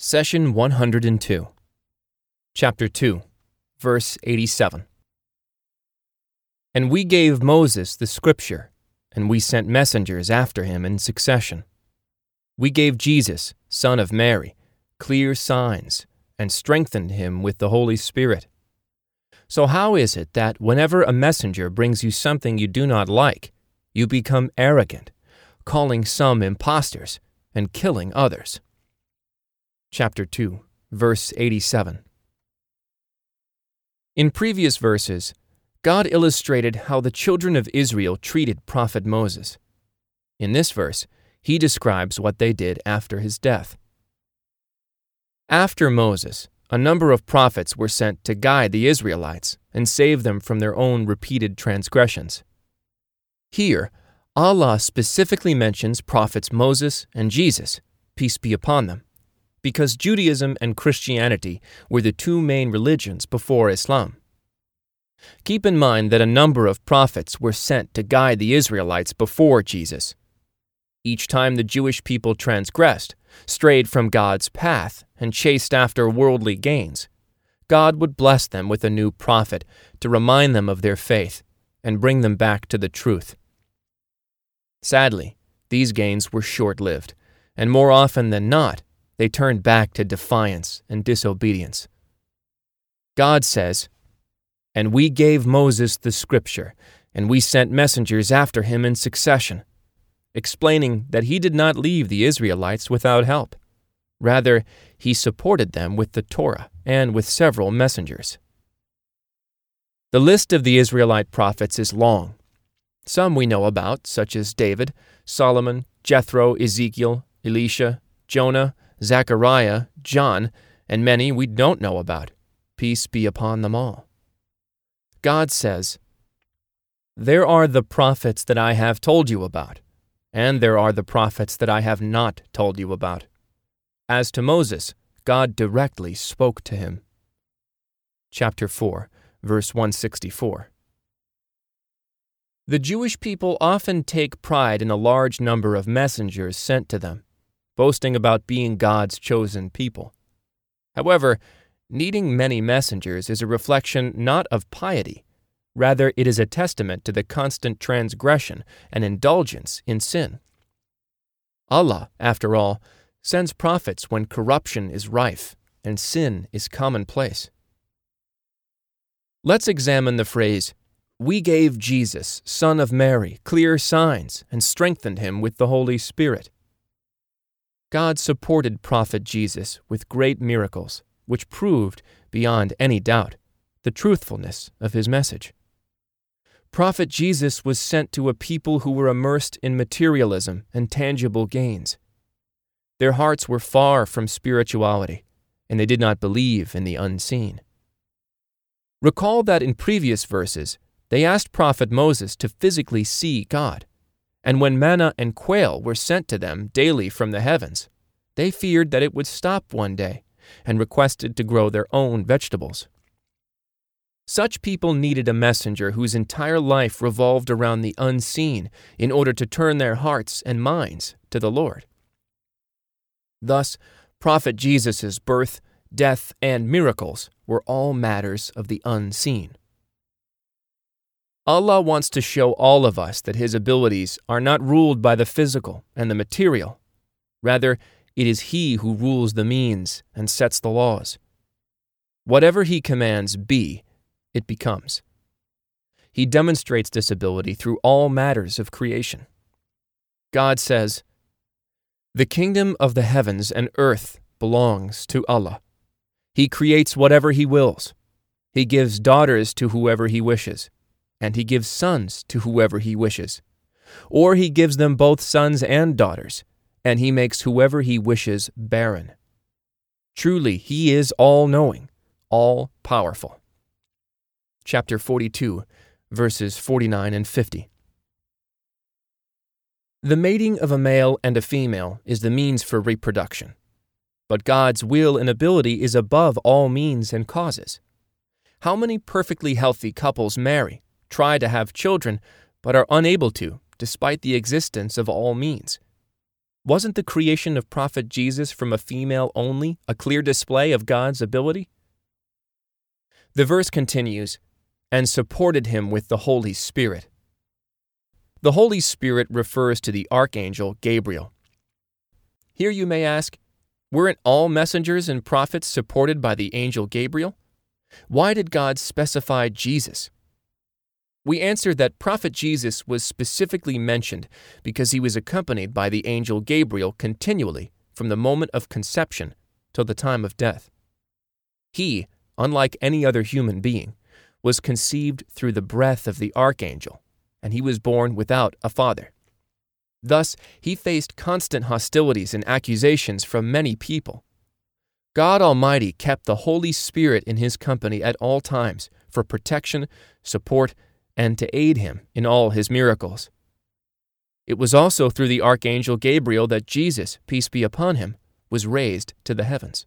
Session 102, Chapter 2, verse 87. And we gave Moses the scripture, and we sent messengers after him in succession. We gave Jesus, son of Mary, clear signs, and strengthened him with the Holy Spirit. So, how is it that whenever a messenger brings you something you do not like, you become arrogant, calling some impostors and killing others? Chapter 2, verse 87. In previous verses, God illustrated how the children of Israel treated prophet Moses. In this verse, he describes what they did after his death. After Moses, a number of prophets were sent to guide the Israelites and save them from their own repeated transgressions. Here, Allah specifically mentions prophets Moses and Jesus, peace be upon them because Judaism and Christianity were the two main religions before Islam. Keep in mind that a number of prophets were sent to guide the Israelites before Jesus. Each time the Jewish people transgressed, strayed from God's path, and chased after worldly gains, God would bless them with a new prophet to remind them of their faith and bring them back to the truth. Sadly, these gains were short lived, and more often than not, they turned back to defiance and disobedience. God says, And we gave Moses the scripture, and we sent messengers after him in succession, explaining that he did not leave the Israelites without help. Rather, he supported them with the Torah and with several messengers. The list of the Israelite prophets is long. Some we know about, such as David, Solomon, Jethro, Ezekiel, Elisha, Jonah, Zechariah, John, and many we don't know about. Peace be upon them all. God says, There are the prophets that I have told you about, and there are the prophets that I have not told you about. As to Moses, God directly spoke to him. Chapter 4, verse 164. The Jewish people often take pride in a large number of messengers sent to them boasting about being God's chosen people. However, needing many messengers is a reflection not of piety, rather, it is a testament to the constant transgression and indulgence in sin. Allah, after all, sends prophets when corruption is rife and sin is commonplace. Let's examine the phrase, We gave Jesus, Son of Mary, clear signs and strengthened him with the Holy Spirit. God supported Prophet Jesus with great miracles, which proved, beyond any doubt, the truthfulness of his message. Prophet Jesus was sent to a people who were immersed in materialism and tangible gains. Their hearts were far from spirituality, and they did not believe in the unseen. Recall that in previous verses, they asked Prophet Moses to physically see God. And when manna and quail were sent to them daily from the heavens, they feared that it would stop one day and requested to grow their own vegetables. Such people needed a messenger whose entire life revolved around the unseen in order to turn their hearts and minds to the Lord. Thus, Prophet Jesus' birth, death, and miracles were all matters of the unseen. Allah wants to show all of us that His abilities are not ruled by the physical and the material. Rather, it is He who rules the means and sets the laws. Whatever He commands be, it becomes. He demonstrates this ability through all matters of creation. God says, The kingdom of the heavens and earth belongs to Allah. He creates whatever He wills. He gives daughters to whoever He wishes and he gives sons to whoever he wishes. Or he gives them both sons and daughters, and he makes whoever he wishes barren. Truly, he is all knowing, all powerful. Chapter 42, verses 49 and 50. The mating of a male and a female is the means for reproduction, but God's will and ability is above all means and causes. How many perfectly healthy couples marry try to have children, but are unable to, despite the existence of all means. Wasn't the creation of Prophet Jesus from a female only a clear display of God's ability? The verse continues, and supported him with the Holy Spirit. The Holy Spirit refers to the archangel Gabriel. Here you may ask, weren't all messengers and prophets supported by the angel Gabriel? Why did God specify Jesus? We answer that Prophet Jesus was specifically mentioned because he was accompanied by the angel Gabriel continually from the moment of conception till the time of death. He, unlike any other human being, was conceived through the breath of the archangel, and he was born without a father. Thus, he faced constant hostilities and accusations from many people. God Almighty kept the Holy Spirit in his company at all times for protection, support, and to aid him in all his miracles. It was also through the archangel Gabriel that Jesus, peace be upon him, was raised to the heavens.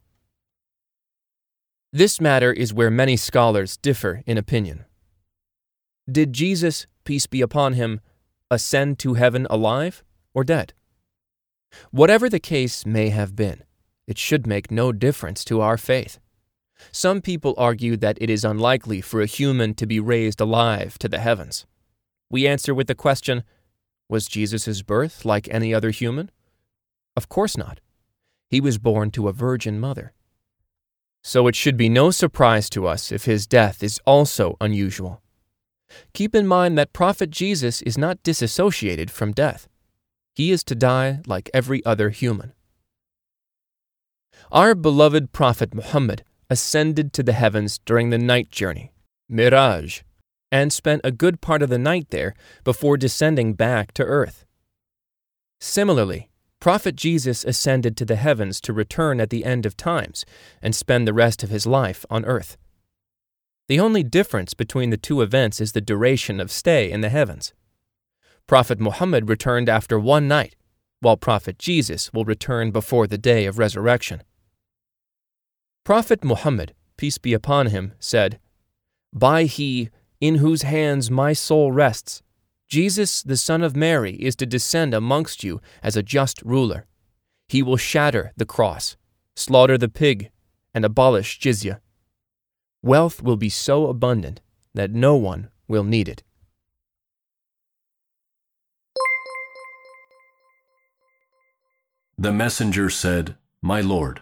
This matter is where many scholars differ in opinion. Did Jesus, peace be upon him, ascend to heaven alive or dead? Whatever the case may have been, it should make no difference to our faith. Some people argue that it is unlikely for a human to be raised alive to the heavens. We answer with the question Was Jesus' birth like any other human? Of course not. He was born to a virgin mother. So it should be no surprise to us if his death is also unusual. Keep in mind that Prophet Jesus is not disassociated from death. He is to die like every other human. Our beloved Prophet Muhammad ascended to the heavens during the night journey, Miraj, and spent a good part of the night there before descending back to earth. Similarly, Prophet Jesus ascended to the heavens to return at the end of times and spend the rest of his life on earth. The only difference between the two events is the duration of stay in the heavens. Prophet Muhammad returned after one night, while Prophet Jesus will return before the day of resurrection. Prophet Muhammad, peace be upon him, said, By he in whose hands my soul rests, Jesus the Son of Mary is to descend amongst you as a just ruler. He will shatter the cross, slaughter the pig, and abolish jizya. Wealth will be so abundant that no one will need it. The messenger said, My Lord,